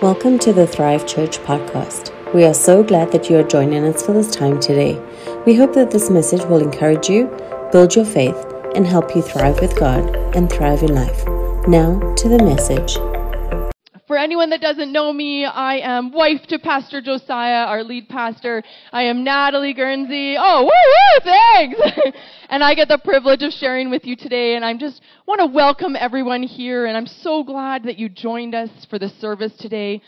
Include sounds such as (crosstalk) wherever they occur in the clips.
Welcome to the Thrive Church podcast. We are so glad that you are joining us for this time today. We hope that this message will encourage you, build your faith, and help you thrive with God and thrive in life. Now to the message. For anyone that doesn't know me, I am wife to Pastor Josiah, our lead pastor. I am Natalie Gurnsey. Oh, woo woo, thanks! (laughs) and I get the privilege of sharing with you today, and I just want to welcome everyone here, and I'm so glad that you joined us for the service today.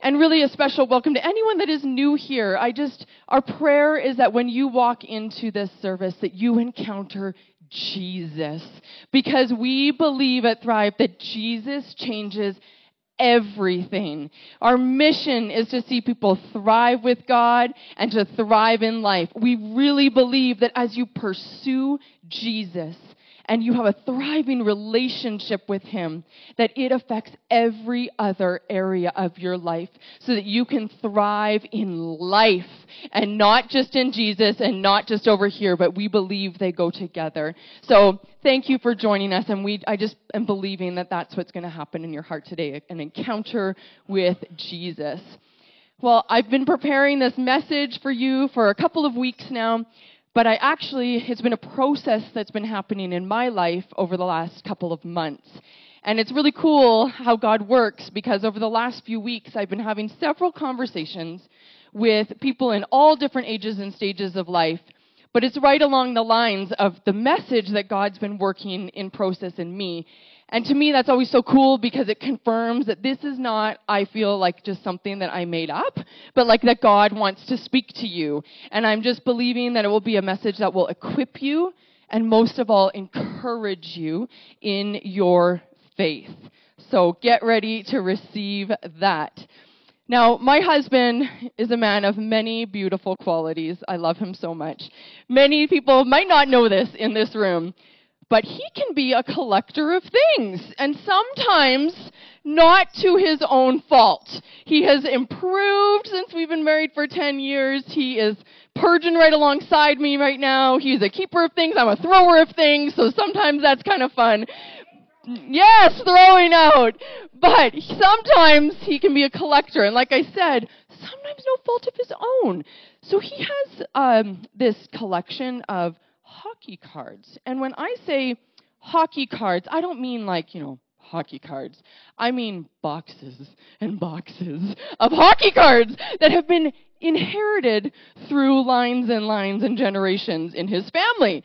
And really a special welcome to anyone that is new here. I just, our prayer is that when you walk into this service, that you encounter Jesus. Because we believe at Thrive that Jesus changes everything. Our mission is to see people thrive with God and to thrive in life. We really believe that as you pursue Jesus, and you have a thriving relationship with Him, that it affects every other area of your life so that you can thrive in life and not just in Jesus and not just over here, but we believe they go together. So thank you for joining us, and we, I just am believing that that's what's going to happen in your heart today an encounter with Jesus. Well, I've been preparing this message for you for a couple of weeks now. But I actually, it's been a process that's been happening in my life over the last couple of months. And it's really cool how God works because over the last few weeks, I've been having several conversations with people in all different ages and stages of life. But it's right along the lines of the message that God's been working in process in me. And to me, that's always so cool because it confirms that this is not, I feel like, just something that I made up, but like that God wants to speak to you. And I'm just believing that it will be a message that will equip you and most of all, encourage you in your faith. So get ready to receive that. Now, my husband is a man of many beautiful qualities. I love him so much. Many people might not know this in this room but he can be a collector of things, and sometimes not to his own fault. He has improved since we've been married for 10 years. He is purging right alongside me right now. He's a keeper of things, I'm a thrower of things, so sometimes that's kind of fun. Yes, throwing out. But sometimes he can be a collector, and like I said, sometimes no fault of his own. So he has um, this collection of hockey cards. And when I say hockey cards, I don't mean like, you know, hockey cards. I mean boxes and boxes of hockey cards that have been inherited through lines and lines and generations in his family.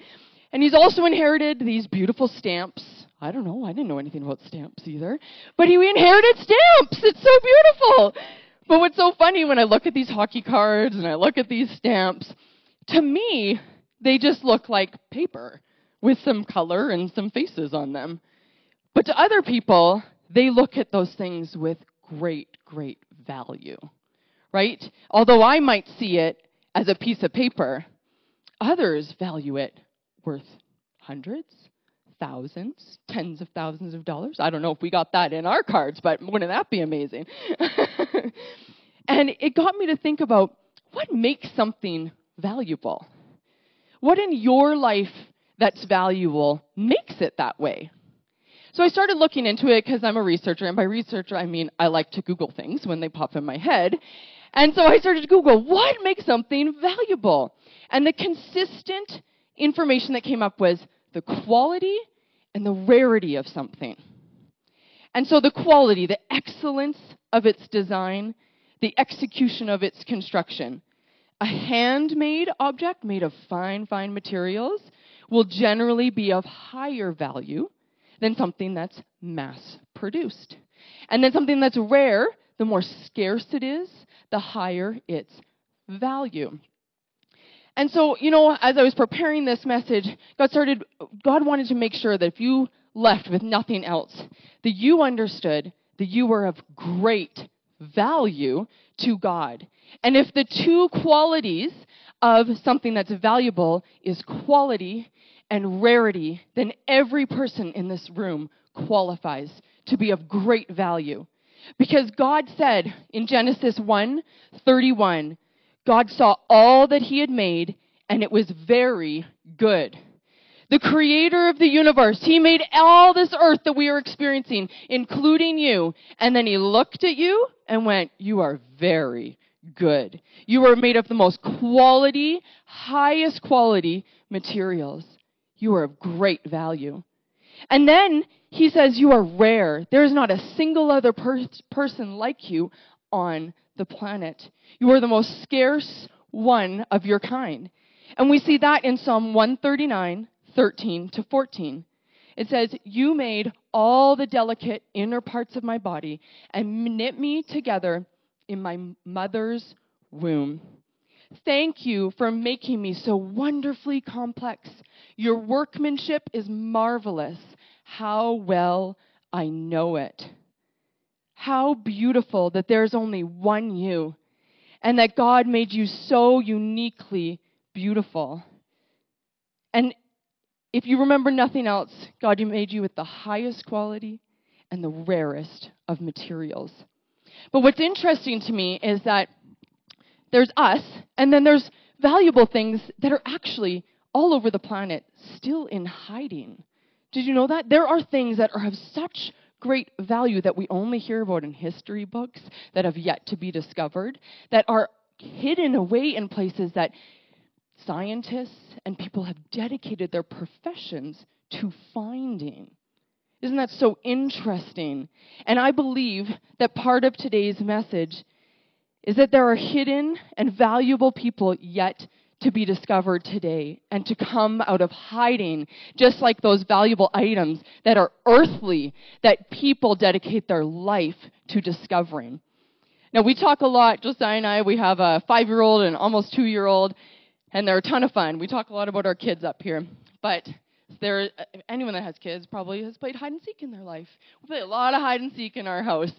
And he's also inherited these beautiful stamps. I don't know, I didn't know anything about stamps either. But he inherited stamps. It's so beautiful. But what's so funny when I look at these hockey cards and I look at these stamps, to me, they just look like paper with some color and some faces on them. But to other people, they look at those things with great, great value, right? Although I might see it as a piece of paper, others value it worth hundreds, thousands, tens of thousands of dollars. I don't know if we got that in our cards, but wouldn't that be amazing? (laughs) and it got me to think about what makes something valuable. What in your life that's valuable makes it that way? So I started looking into it because I'm a researcher, and by researcher I mean I like to Google things when they pop in my head. And so I started to Google what makes something valuable. And the consistent information that came up was the quality and the rarity of something. And so the quality, the excellence of its design, the execution of its construction. A handmade object made of fine, fine materials will generally be of higher value than something that's mass produced. And then something that's rare, the more scarce it is, the higher its value. And so, you know, as I was preparing this message, God started, God wanted to make sure that if you left with nothing else, that you understood that you were of great value to God. And if the two qualities of something that's valuable is quality and rarity, then every person in this room qualifies to be of great value. Because God said in Genesis 1 31, God saw all that He had made, and it was very good. The creator of the universe. He made all this earth that we are experiencing, including you. And then he looked at you and went, You are very good. You are made of the most quality, highest quality materials. You are of great value. And then he says, You are rare. There is not a single other per- person like you on the planet. You are the most scarce one of your kind. And we see that in Psalm 139, 13 to 14. It says, You made all the delicate inner parts of my body and knit me together in my mother's womb. Thank you for making me so wonderfully complex. Your workmanship is marvelous. How well I know it. How beautiful that there's only one you and that God made you so uniquely beautiful. And if you remember nothing else, God made you with the highest quality and the rarest of materials. But what's interesting to me is that there's us, and then there's valuable things that are actually all over the planet still in hiding. Did you know that? There are things that are of such great value that we only hear about in history books that have yet to be discovered, that are hidden away in places that scientists and people have dedicated their professions to finding. Isn't that so interesting? And I believe that part of today's message is that there are hidden and valuable people yet to be discovered today and to come out of hiding, just like those valuable items that are earthly, that people dedicate their life to discovering. Now, we talk a lot, Josiah and I, we have a five year old and almost two year old, and they're a ton of fun. We talk a lot about our kids up here. But there, anyone that has kids probably has played hide and seek in their life. We play a lot of hide and seek in our house.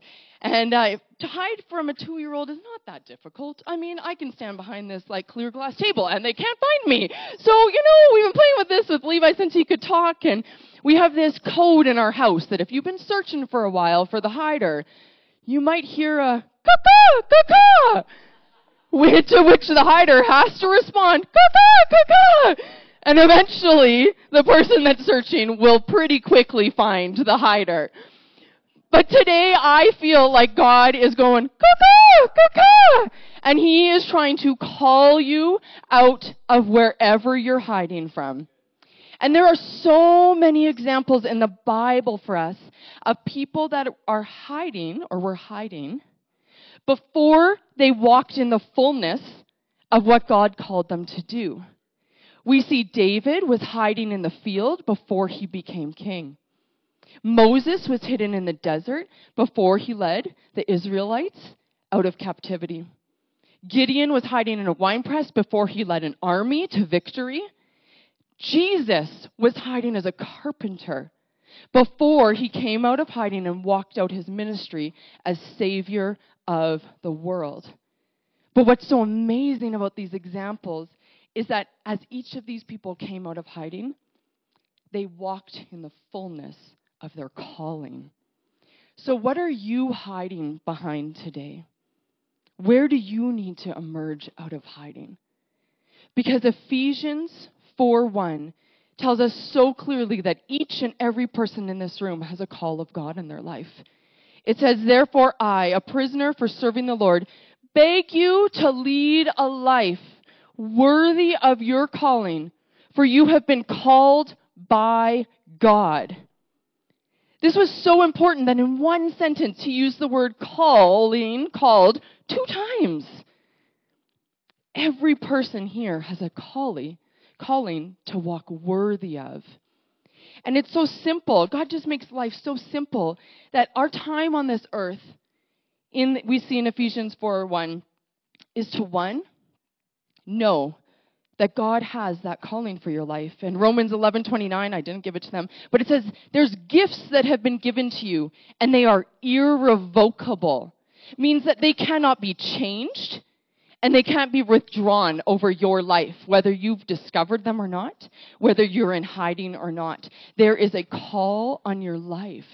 And uh, to hide from a two year old is not that difficult. I mean, I can stand behind this like clear glass table and they can't find me. So, you know, we've been playing with this with Levi since he could talk. And we have this code in our house that if you've been searching for a while for the hider, you might hear a caw caw which, to which the hider has to respond and eventually the person that's searching will pretty quickly find the hider. But today I feel like God is going, caw caw and He is trying to call you out of wherever you're hiding from. And there are so many examples in the Bible for us of people that are hiding or were hiding before they walked in the fullness of what God called them to do. We see David was hiding in the field before he became king. Moses was hidden in the desert before he led the Israelites out of captivity. Gideon was hiding in a winepress before he led an army to victory. Jesus was hiding as a carpenter before he came out of hiding and walked out his ministry as Savior of the world. But what's so amazing about these examples is that as each of these people came out of hiding, they walked in the fullness of their calling. So, what are you hiding behind today? Where do you need to emerge out of hiding? Because Ephesians 4 1 tells us so clearly that each and every person in this room has a call of God in their life. It says, Therefore, I, a prisoner for serving the Lord, beg you to lead a life worthy of your calling, for you have been called by God. This was so important that in one sentence he used the word calling, called, two times. Every person here has a calling, calling to walk worthy of. And it's so simple. God just makes life so simple that our time on this earth, in we see in Ephesians 4 1, is to one, know that God has that calling for your life. In Romans 11:29, I didn't give it to them, but it says there's gifts that have been given to you and they are irrevocable. Means that they cannot be changed and they can't be withdrawn over your life, whether you've discovered them or not, whether you're in hiding or not. There is a call on your life.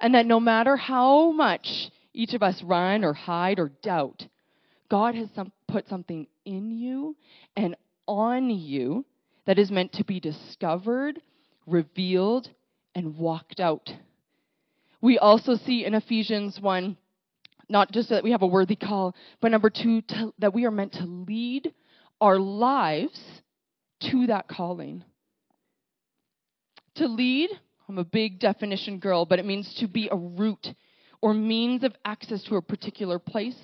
And that no matter how much each of us run or hide or doubt, God has some, put something in you and on you that is meant to be discovered revealed, and walked out. We also see in Ephesians 1 not just that we have a worthy call, but number two, to, that we are meant to lead our lives to that calling. To lead, I'm a big definition girl, but it means to be a route or means of access to a particular place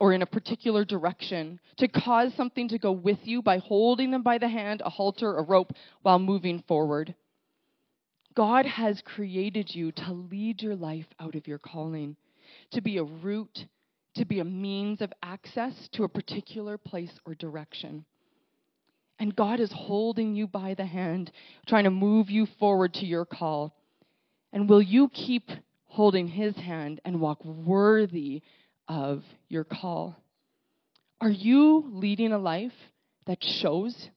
or in a particular direction, to cause something to go with you by holding them by the hand, a halter, a rope, while moving forward. God has created you to lead your life out of your calling, to be a route, to be a means of access to a particular place or direction. And God is holding you by the hand, trying to move you forward to your call. And will you keep holding His hand and walk worthy of your call? Are you leading a life that shows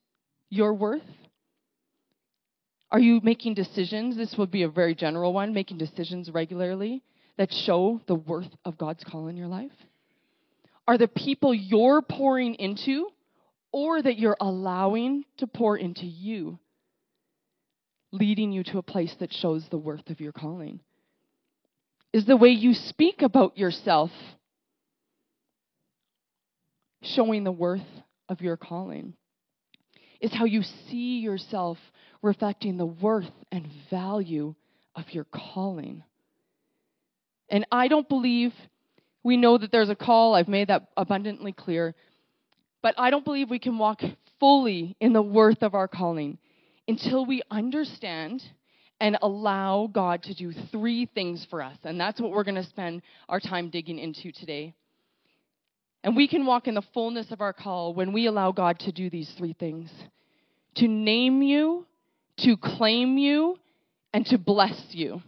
your worth? Are you making decisions? This would be a very general one, making decisions regularly that show the worth of God's call in your life? Are the people you're pouring into or that you're allowing to pour into you leading you to a place that shows the worth of your calling? Is the way you speak about yourself showing the worth of your calling? Is how you see yourself reflecting the worth and value of your calling? And I don't believe we know that there's a call. I've made that abundantly clear. But I don't believe we can walk fully in the worth of our calling until we understand and allow God to do three things for us. And that's what we're going to spend our time digging into today. And we can walk in the fullness of our call when we allow God to do these three things to name you, to claim you, and to bless you.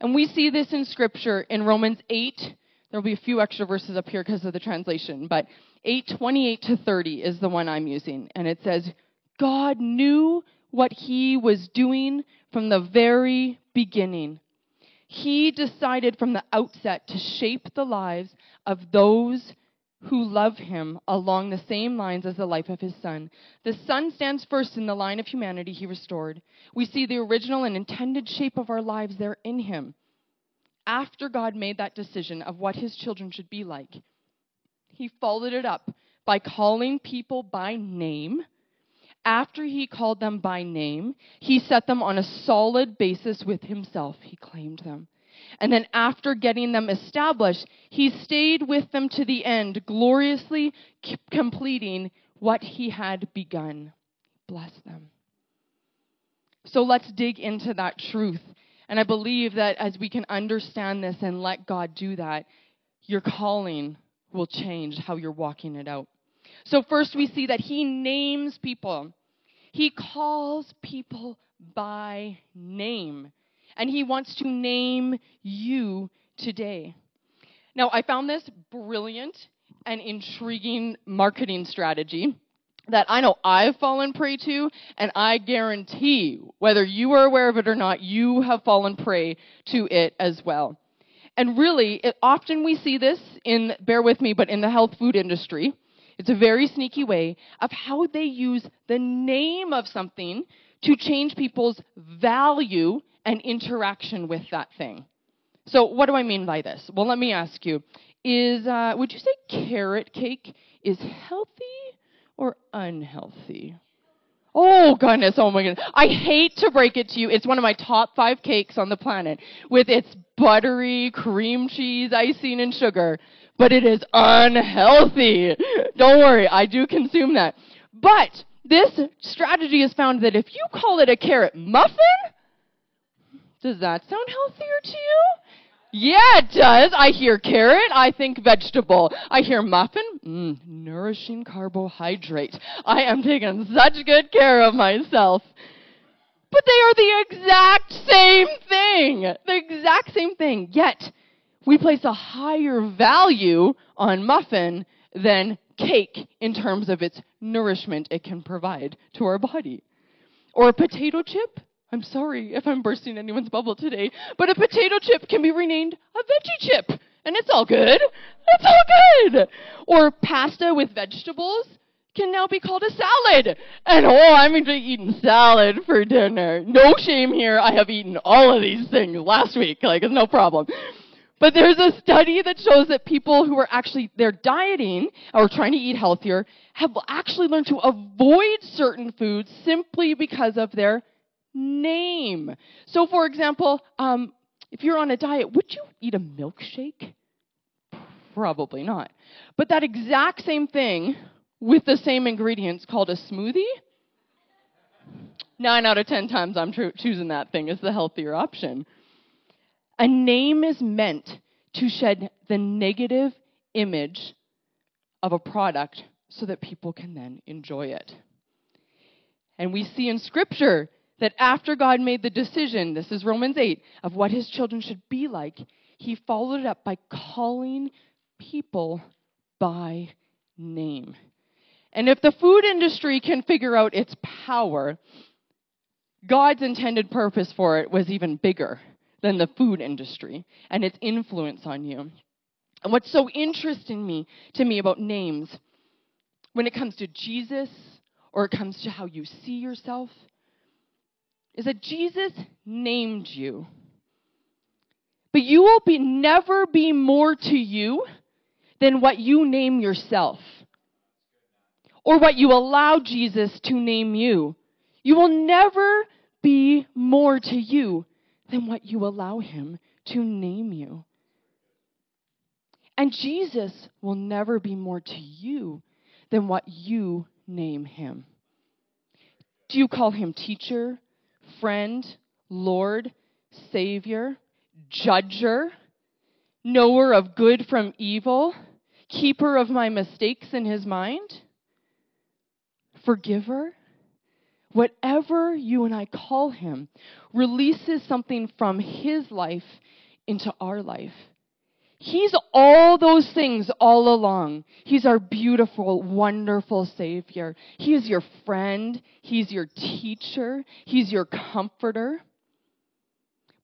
And we see this in Scripture in Romans 8. There'll be a few extra verses up here because of the translation, but 8:28 to 30 is the one I'm using, and it says, "God knew what he was doing from the very beginning. He decided from the outset to shape the lives of those who love him along the same lines as the life of his son. The son stands first in the line of humanity he restored. We see the original and intended shape of our lives there in him. After God made that decision of what his children should be like, he followed it up by calling people by name. After he called them by name, he set them on a solid basis with himself. He claimed them. And then after getting them established, he stayed with them to the end, gloriously completing what he had begun. Bless them. So let's dig into that truth. And I believe that as we can understand this and let God do that, your calling will change how you're walking it out. So, first, we see that he names people, he calls people by name and He wants to name you today. Now, I found this brilliant and intriguing marketing strategy that I know I've fallen prey to, and I guarantee, whether you are aware of it or not, you have fallen prey to it as well. And really, it, often we see this in, bear with me, but in the health food industry. It's a very sneaky way of how they use the name of something to change people's value and interaction with that thing. So, what do I mean by this? Well, let me ask you: Is uh, would you say carrot cake is healthy or unhealthy? Oh goodness, oh my goodness. I hate to break it to you. It's one of my top five cakes on the planet with its buttery cream cheese, icing, and sugar. But it is unhealthy. Don't worry, I do consume that. But this strategy has found that if you call it a carrot muffin, does that sound healthier to you? Yeah, it does. I hear carrot. I think vegetable. I hear muffin. Mm, nourishing carbohydrate. I am taking such good care of myself. But they are the exact same thing. The exact same thing. Yet, we place a higher value on muffin than cake in terms of its nourishment it can provide to our body. Or a potato chip I'm sorry if I'm bursting anyone's bubble today, but a potato chip can be renamed a veggie chip, and it's all good. It's all good. Or pasta with vegetables can now be called a salad. And oh, I'm eating salad for dinner. No shame here. I have eaten all of these things last week. Like, it's no problem. But there's a study that shows that people who are actually, they're dieting or trying to eat healthier have actually learned to avoid certain foods simply because of their name. So, for example, um, if you're on a diet, would you eat a milkshake? Probably not. But that exact same thing with the same ingredients called a smoothie, nine out of ten times I'm choosing that thing as the healthier option. A name is meant to shed the negative image of a product so that people can then enjoy it. And we see in Scripture that after God made the decision, this is Romans 8, of what his children should be like, he followed it up by calling people by name. And if the food industry can figure out its power, God's intended purpose for it was even bigger than the food industry and its influence on you. And what's so interesting me to me about names when it comes to Jesus or it comes to how you see yourself is that Jesus named you. But you will be never be more to you than what you name yourself or what you allow Jesus to name you. You will never be more to you than what you allow him to name you. And Jesus will never be more to you than what you name him. Do you call him teacher, friend, Lord, Savior, judger, knower of good from evil, keeper of my mistakes in his mind, forgiver? Whatever you and I call him releases something from his life into our life. He's all those things all along. He's our beautiful, wonderful Savior. He is your friend. He's your teacher. He's your comforter.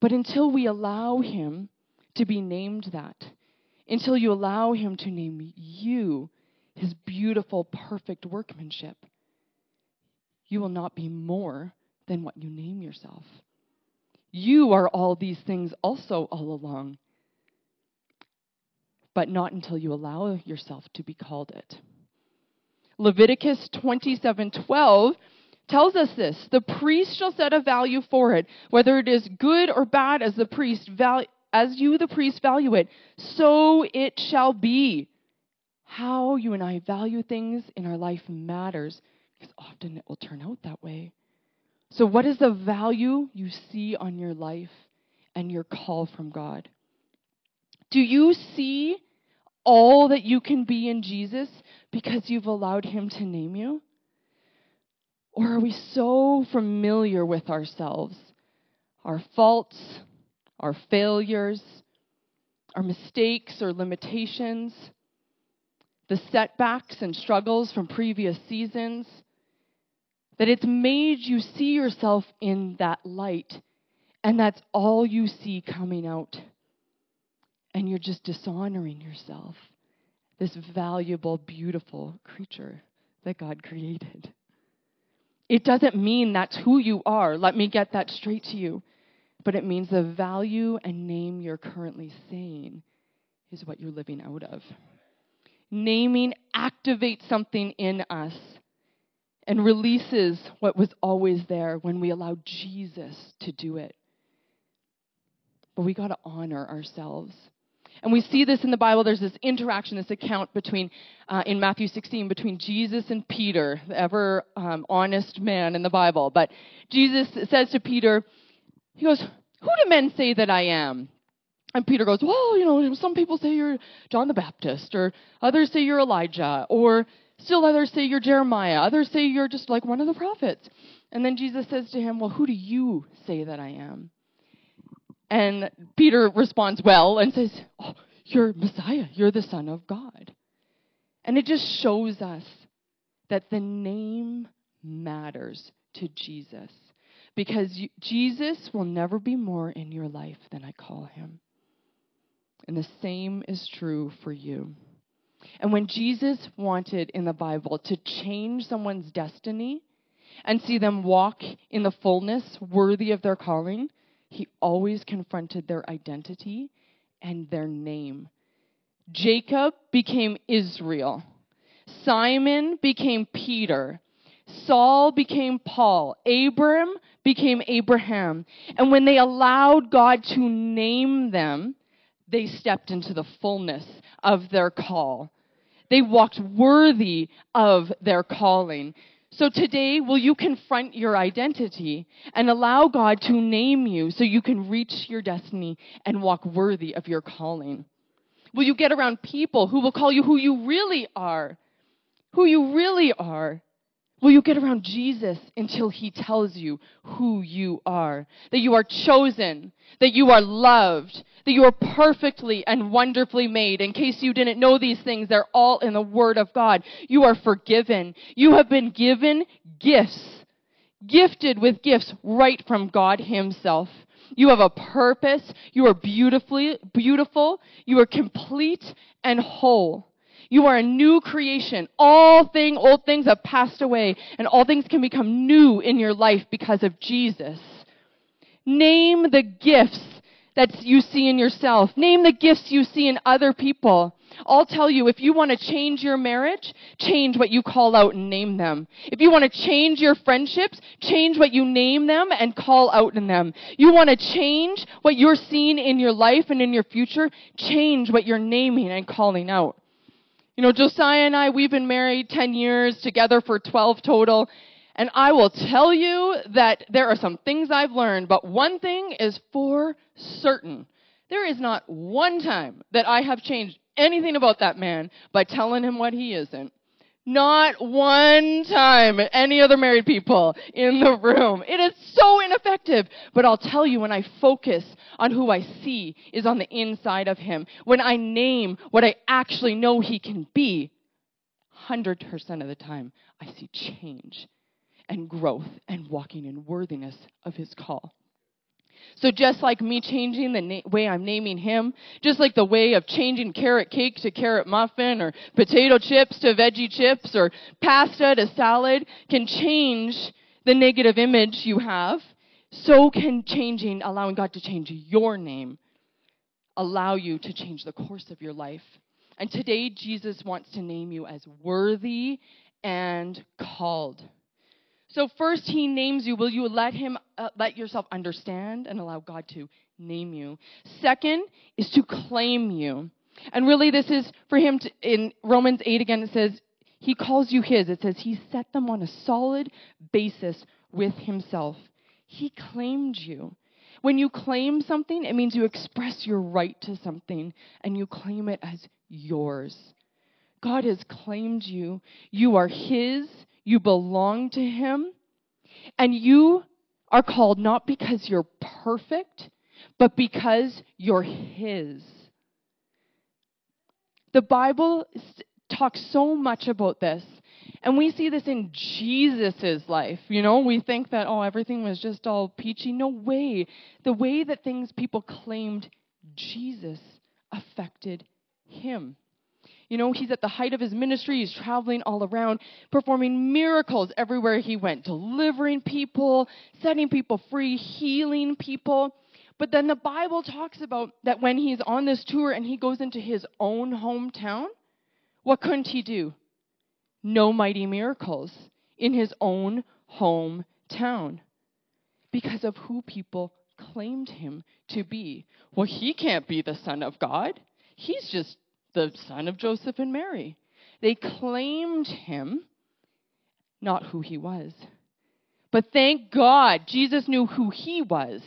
But until we allow Him to be named that, until you allow Him to name you His beautiful, perfect workmanship, you will not be more than what you name yourself. You are all these things also all along but not until you allow yourself to be called it. Leviticus 27:12 tells us this, the priest shall set a value for it, whether it is good or bad as the priest val- as you the priest value it, so it shall be. How you and I value things in our life matters because often it will turn out that way. So what is the value you see on your life and your call from God? Do you see all that you can be in Jesus because you've allowed Him to name you? Or are we so familiar with ourselves, our faults, our failures, our mistakes or limitations, the setbacks and struggles from previous seasons, that it's made you see yourself in that light, and that's all you see coming out? And you're just dishonoring yourself, this valuable, beautiful creature that God created. It doesn't mean that's who you are. Let me get that straight to you. But it means the value and name you're currently saying is what you're living out of. Naming activates something in us and releases what was always there when we allow Jesus to do it. But we got to honor ourselves. And we see this in the Bible. There's this interaction, this account between, uh, in Matthew 16, between Jesus and Peter, the ever um, honest man in the Bible. But Jesus says to Peter, He goes, Who do men say that I am? And Peter goes, Well, you know, some people say you're John the Baptist, or others say you're Elijah, or still others say you're Jeremiah, others say you're just like one of the prophets. And then Jesus says to him, Well, who do you say that I am? And Peter responds well and says, Oh, you're Messiah. You're the Son of God. And it just shows us that the name matters to Jesus because Jesus will never be more in your life than I call him. And the same is true for you. And when Jesus wanted in the Bible to change someone's destiny and see them walk in the fullness worthy of their calling, he always confronted their identity and their name. Jacob became Israel. Simon became Peter. Saul became Paul. Abram became Abraham. And when they allowed God to name them, they stepped into the fullness of their call. They walked worthy of their calling. So today, will you confront your identity and allow God to name you so you can reach your destiny and walk worthy of your calling? Will you get around people who will call you who you really are? Who you really are. Will you get around Jesus until he tells you who you are? That you are chosen, that you are loved, that you are perfectly and wonderfully made. In case you didn't know these things, they're all in the Word of God. You are forgiven. You have been given gifts, gifted with gifts right from God Himself. You have a purpose. You are beautifully, beautiful. You are complete and whole. You are a new creation. All thing, old things have passed away, and all things can become new in your life because of Jesus. Name the gifts that you see in yourself. Name the gifts you see in other people. I'll tell you, if you want to change your marriage, change what you call out and name them. If you want to change your friendships, change what you name them and call out in them. You want to change what you're seeing in your life and in your future, change what you're naming and calling out. You know, Josiah and I, we've been married 10 years, together for 12 total. And I will tell you that there are some things I've learned, but one thing is for certain. There is not one time that I have changed anything about that man by telling him what he isn't. Not one time any other married people in the room. It is so ineffective. But I'll tell you, when I focus on who I see is on the inside of him, when I name what I actually know he can be, 100% of the time, I see change and growth and walking in worthiness of his call. So just like me changing the na- way I'm naming him, just like the way of changing carrot cake to carrot muffin or potato chips to veggie chips or pasta to salad can change the negative image you have, so can changing, allowing God to change your name, allow you to change the course of your life. And today, Jesus wants to name you as worthy and called. So first he names you. Will you let him uh, let yourself understand and allow God to name you? Second is to claim you. And really this is for him to, in Romans 8 again it says he calls you his. It says he set them on a solid basis with himself. He claimed you. When you claim something, it means you express your right to something and you claim it as yours. God has claimed you. You are his. You belong to Him. And you are called not because you're perfect, but because you're His. The Bible talks so much about this. And we see this in Jesus' life. You know, we think that, oh, everything was just all peachy. No way. The way that things people claimed Jesus affected him. You know, he's at the height of his ministry. He's traveling all around, performing miracles everywhere he went, delivering people, setting people free, healing people. But then the Bible talks about that when he's on this tour and he goes into his own hometown, what couldn't he do? No mighty miracles in his own hometown because of who people claimed him to be. Well, he can't be the Son of God. He's just the son of Joseph and Mary. They claimed him, not who he was. But thank God, Jesus knew who he was.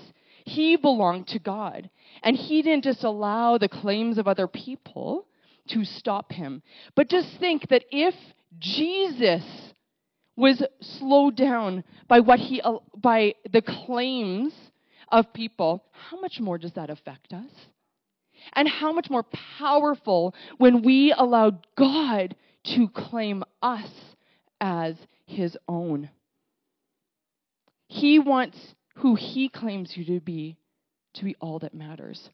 He belonged to God. And he didn't just allow the claims of other people to stop him. But just think that if Jesus was slowed down by what he by the claims of people, how much more does that affect us? And how much more powerful when we allow God to claim us as his own. He wants who he claims you to be to be all that matters.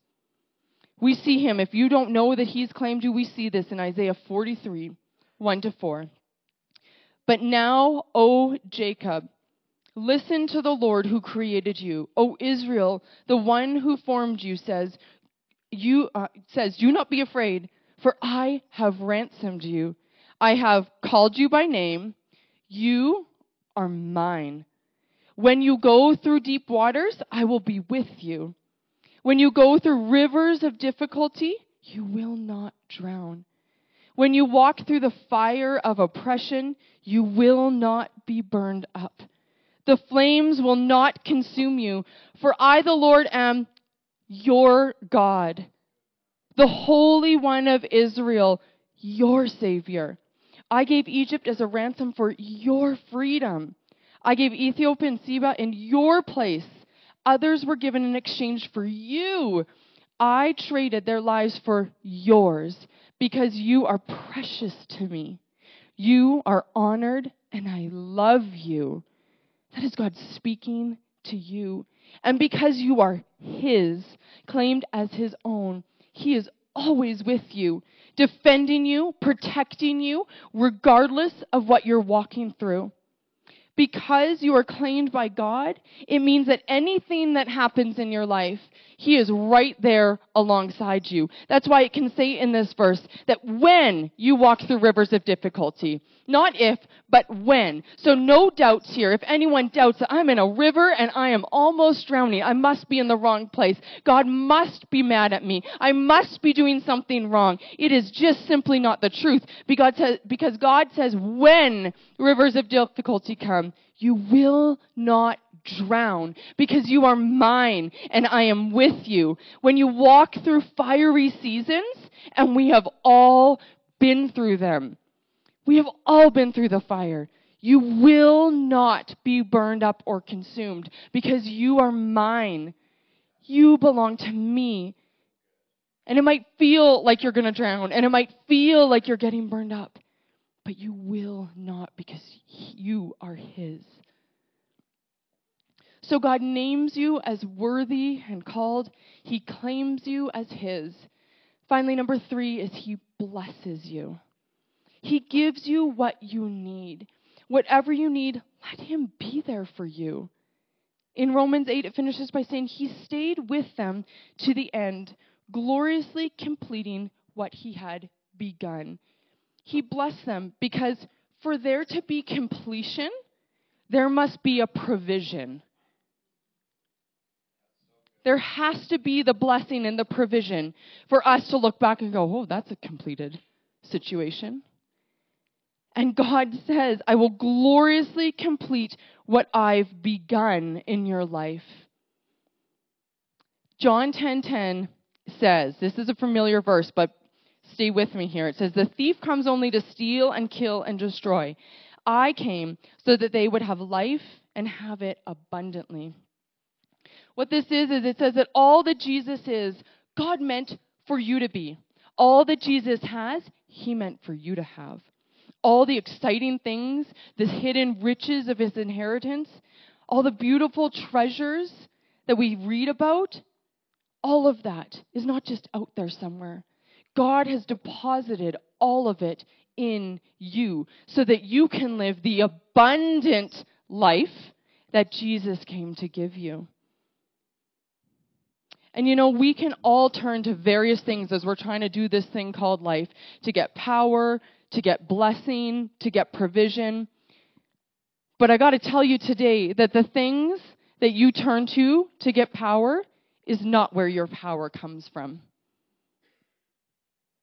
We see him. If you don't know that he's claimed you, we see this in Isaiah 43, 1 to 4. But now, O Jacob, listen to the Lord who created you. O Israel, the one who formed you says, you uh, says, "Do not be afraid, for I have ransomed you. I have called you by name. You are mine. When you go through deep waters, I will be with you. When you go through rivers of difficulty, you will not drown. When you walk through the fire of oppression, you will not be burned up. The flames will not consume you, for I, the Lord, am your God, the Holy One of Israel, your Savior. I gave Egypt as a ransom for your freedom. I gave Ethiopia and Seba in your place. Others were given in exchange for you. I traded their lives for yours because you are precious to me. You are honored and I love you. That is God speaking to you. And because you are His, claimed as His own, He is always with you, defending you, protecting you, regardless of what you're walking through. Because you are claimed by God, it means that anything that happens in your life, He is right there alongside you. That's why it can say in this verse that when you walk through rivers of difficulty, not if, but when. So no doubts here. If anyone doubts that I'm in a river and I am almost drowning, I must be in the wrong place. God must be mad at me. I must be doing something wrong. It is just simply not the truth. Because God says when rivers of difficulty come, you will not drown because you are mine and I am with you. When you walk through fiery seasons, and we have all been through them, we have all been through the fire. You will not be burned up or consumed because you are mine. You belong to me. And it might feel like you're going to drown, and it might feel like you're getting burned up, but you will not because you are His. So God names you as worthy and called, He claims you as His. Finally, number three is He blesses you. He gives you what you need. Whatever you need, let Him be there for you. In Romans 8, it finishes by saying, He stayed with them to the end, gloriously completing what He had begun. He blessed them because for there to be completion, there must be a provision. There has to be the blessing and the provision for us to look back and go, oh, that's a completed situation. And God says, I will gloriously complete what I've begun in your life. John 10:10 10, 10 says, this is a familiar verse, but stay with me here. It says, "The thief comes only to steal and kill and destroy. I came so that they would have life and have it abundantly." What this is is it says that all that Jesus is, God meant for you to be. All that Jesus has, he meant for you to have all the exciting things, the hidden riches of his inheritance, all the beautiful treasures that we read about, all of that is not just out there somewhere. God has deposited all of it in you so that you can live the abundant life that Jesus came to give you. And you know, we can all turn to various things as we're trying to do this thing called life to get power, to get blessing, to get provision. But I got to tell you today that the things that you turn to to get power is not where your power comes from.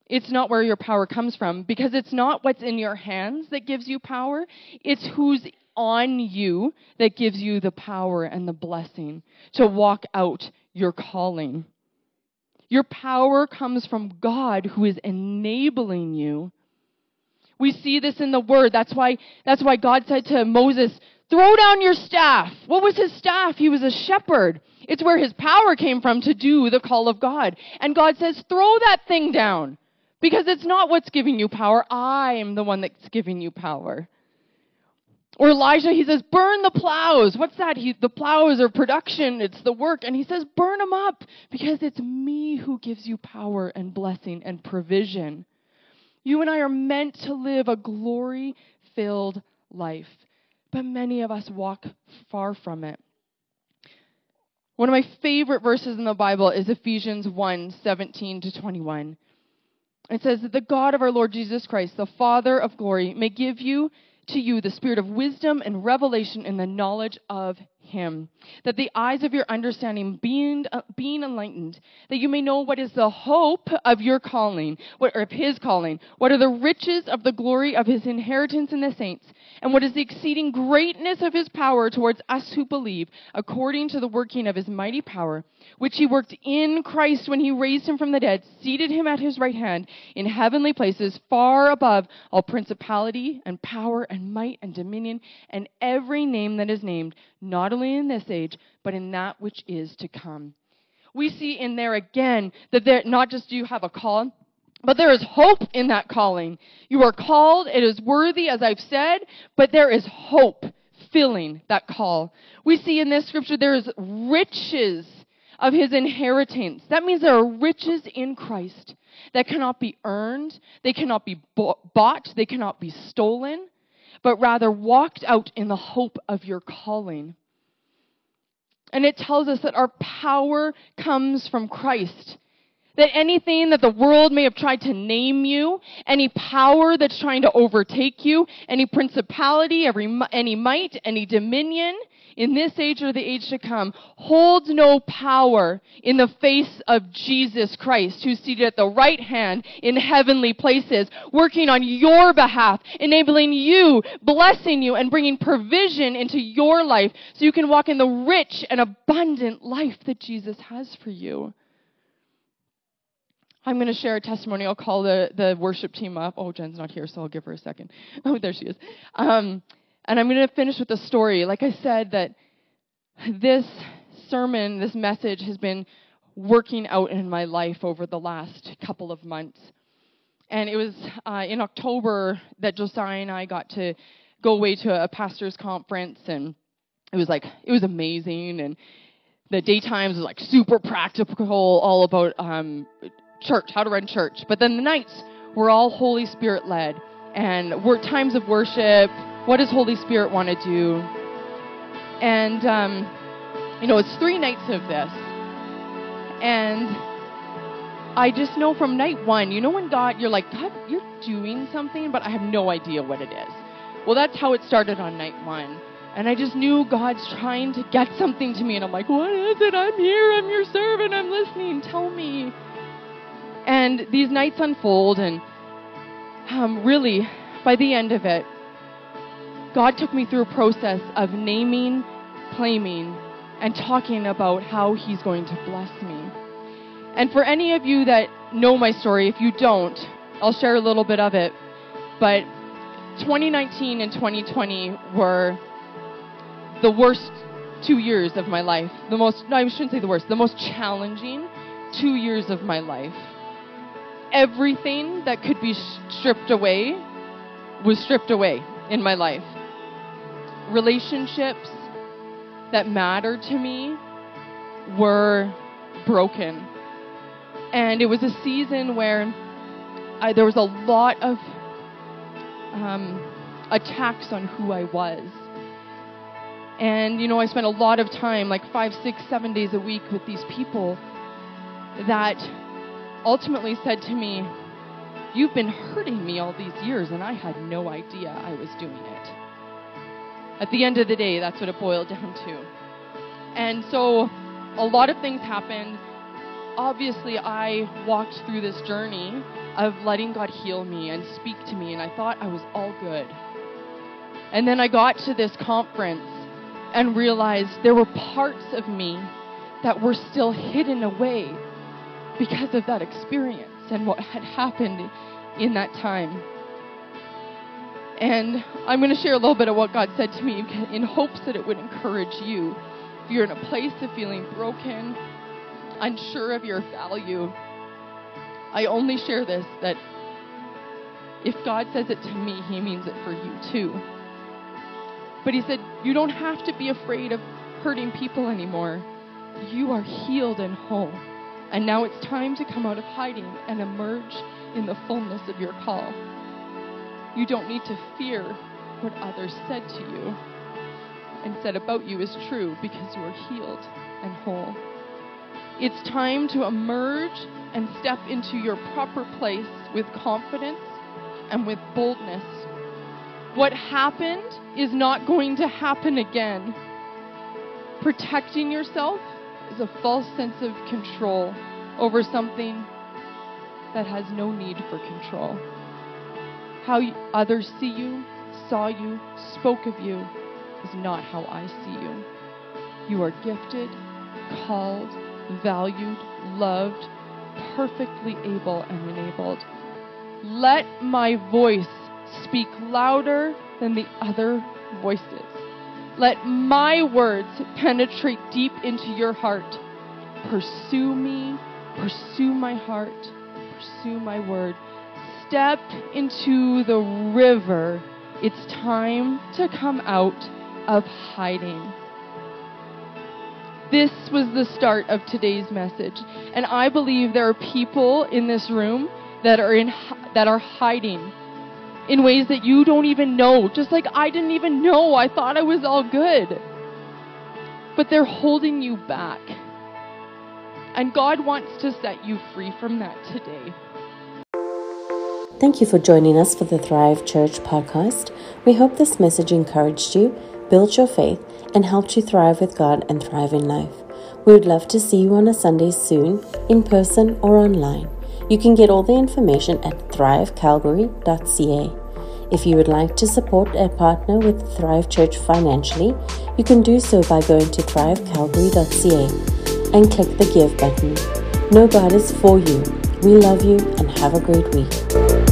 It's not where your power comes from because it's not what's in your hands that gives you power. It's who's on you that gives you the power and the blessing to walk out your calling. Your power comes from God who is enabling you we see this in the word. That's why, that's why God said to Moses, throw down your staff. What was his staff? He was a shepherd. It's where his power came from to do the call of God. And God says, throw that thing down because it's not what's giving you power. I'm the one that's giving you power. Or Elijah, he says, burn the plows. What's that? He, the plows are production, it's the work. And he says, burn them up because it's me who gives you power and blessing and provision. You and I are meant to live a glory filled life, but many of us walk far from it. One of my favorite verses in the Bible is Ephesians 1 17 to 21. It says that the God of our Lord Jesus Christ, the Father of glory, may give you to you the spirit of wisdom and revelation in the knowledge of him, that the eyes of your understanding being, uh, being enlightened, that you may know what is the hope of your calling, what, or of his calling, what are the riches of the glory of his inheritance in the saints, and what is the exceeding greatness of his power towards us who believe, according to the working of his mighty power, which he worked in Christ when he raised him from the dead, seated him at his right hand in heavenly places, far above all principality and power and might and dominion and every name that is named, not only in this age, but in that which is to come. We see in there again that there, not just do you have a call, but there is hope in that calling. You are called, it is worthy, as I've said, but there is hope filling that call. We see in this scripture there is riches of his inheritance. That means there are riches in Christ that cannot be earned, they cannot be bought, they cannot be stolen, but rather walked out in the hope of your calling. And it tells us that our power comes from Christ. That anything that the world may have tried to name you, any power that's trying to overtake you, any principality, every, any might, any dominion, in this age or the age to come holds no power in the face of Jesus Christ, who's seated at the right hand in heavenly places, working on your behalf, enabling you, blessing you, and bringing provision into your life so you can walk in the rich and abundant life that Jesus has for you. I'm going to share a testimony. I'll call the, the worship team up. Oh, Jen's not here, so I'll give her a second. (laughs) Oh, there she is. Um, and I'm going to finish with a story. Like I said, that this sermon, this message has been working out in my life over the last couple of months. And it was uh, in October that Josiah and I got to go away to a pastor's conference, and it was like, it was amazing. And the daytimes was like super practical, all about um, church, how to run church. But then the nights were all Holy Spirit led and were times of worship, what does Holy Spirit want to do? And, um, you know, it's three nights of this. And I just know from night one, you know, when God, you're like, God, you're doing something, but I have no idea what it is. Well, that's how it started on night one. And I just knew God's trying to get something to me. And I'm like, what is it? I'm here. I'm your servant. I'm listening. Tell me. And these nights unfold. And um, really, by the end of it, God took me through a process of naming, claiming, and talking about how He's going to bless me. And for any of you that know my story, if you don't, I'll share a little bit of it. But 2019 and 2020 were the worst two years of my life. The most, no, I shouldn't say the worst, the most challenging two years of my life. Everything that could be stripped away was stripped away in my life relationships that mattered to me were broken. And it was a season where I, there was a lot of um, attacks on who I was. And, you know, I spent a lot of time, like five, six, seven days a week with these people that ultimately said to me, You've been hurting me all these years, and I had no idea I was doing it. At the end of the day, that's what it boiled down to. And so a lot of things happened. Obviously, I walked through this journey of letting God heal me and speak to me, and I thought I was all good. And then I got to this conference and realized there were parts of me that were still hidden away because of that experience and what had happened in that time. And I'm going to share a little bit of what God said to me in hopes that it would encourage you. If you're in a place of feeling broken, unsure of your value, I only share this that if God says it to me, He means it for you too. But he said, You don't have to be afraid of hurting people anymore. You are healed and whole. And now it's time to come out of hiding and emerge in the fullness of your call. You don't need to fear what others said to you and said about you is true because you are healed and whole. It's time to emerge and step into your proper place with confidence and with boldness. What happened is not going to happen again. Protecting yourself is a false sense of control over something that has no need for control. How others see you, saw you, spoke of you is not how I see you. You are gifted, called, valued, loved, perfectly able and enabled. Let my voice speak louder than the other voices. Let my words penetrate deep into your heart. Pursue me, pursue my heart, pursue my word. Step into the river. It's time to come out of hiding. This was the start of today's message. And I believe there are people in this room that are in that are hiding in ways that you don't even know. Just like I didn't even know. I thought I was all good. But they're holding you back. And God wants to set you free from that today. Thank you for joining us for the Thrive Church podcast. We hope this message encouraged you, built your faith, and helped you thrive with God and thrive in life. We would love to see you on a Sunday soon, in person or online. You can get all the information at thrivecalgary.ca. If you would like to support and partner with Thrive Church financially, you can do so by going to thrivecalgary.ca and click the Give button. Know God is for you. We love you and have a great week.